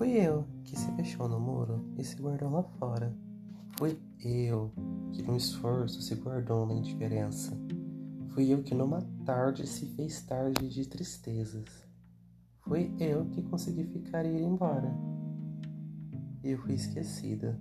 Fui eu que se fechou no muro e se guardou lá fora. Fui eu que no esforço se guardou na indiferença. Fui eu que numa tarde se fez tarde de tristezas. Fui eu que consegui ficar e ir embora. Eu fui esquecida.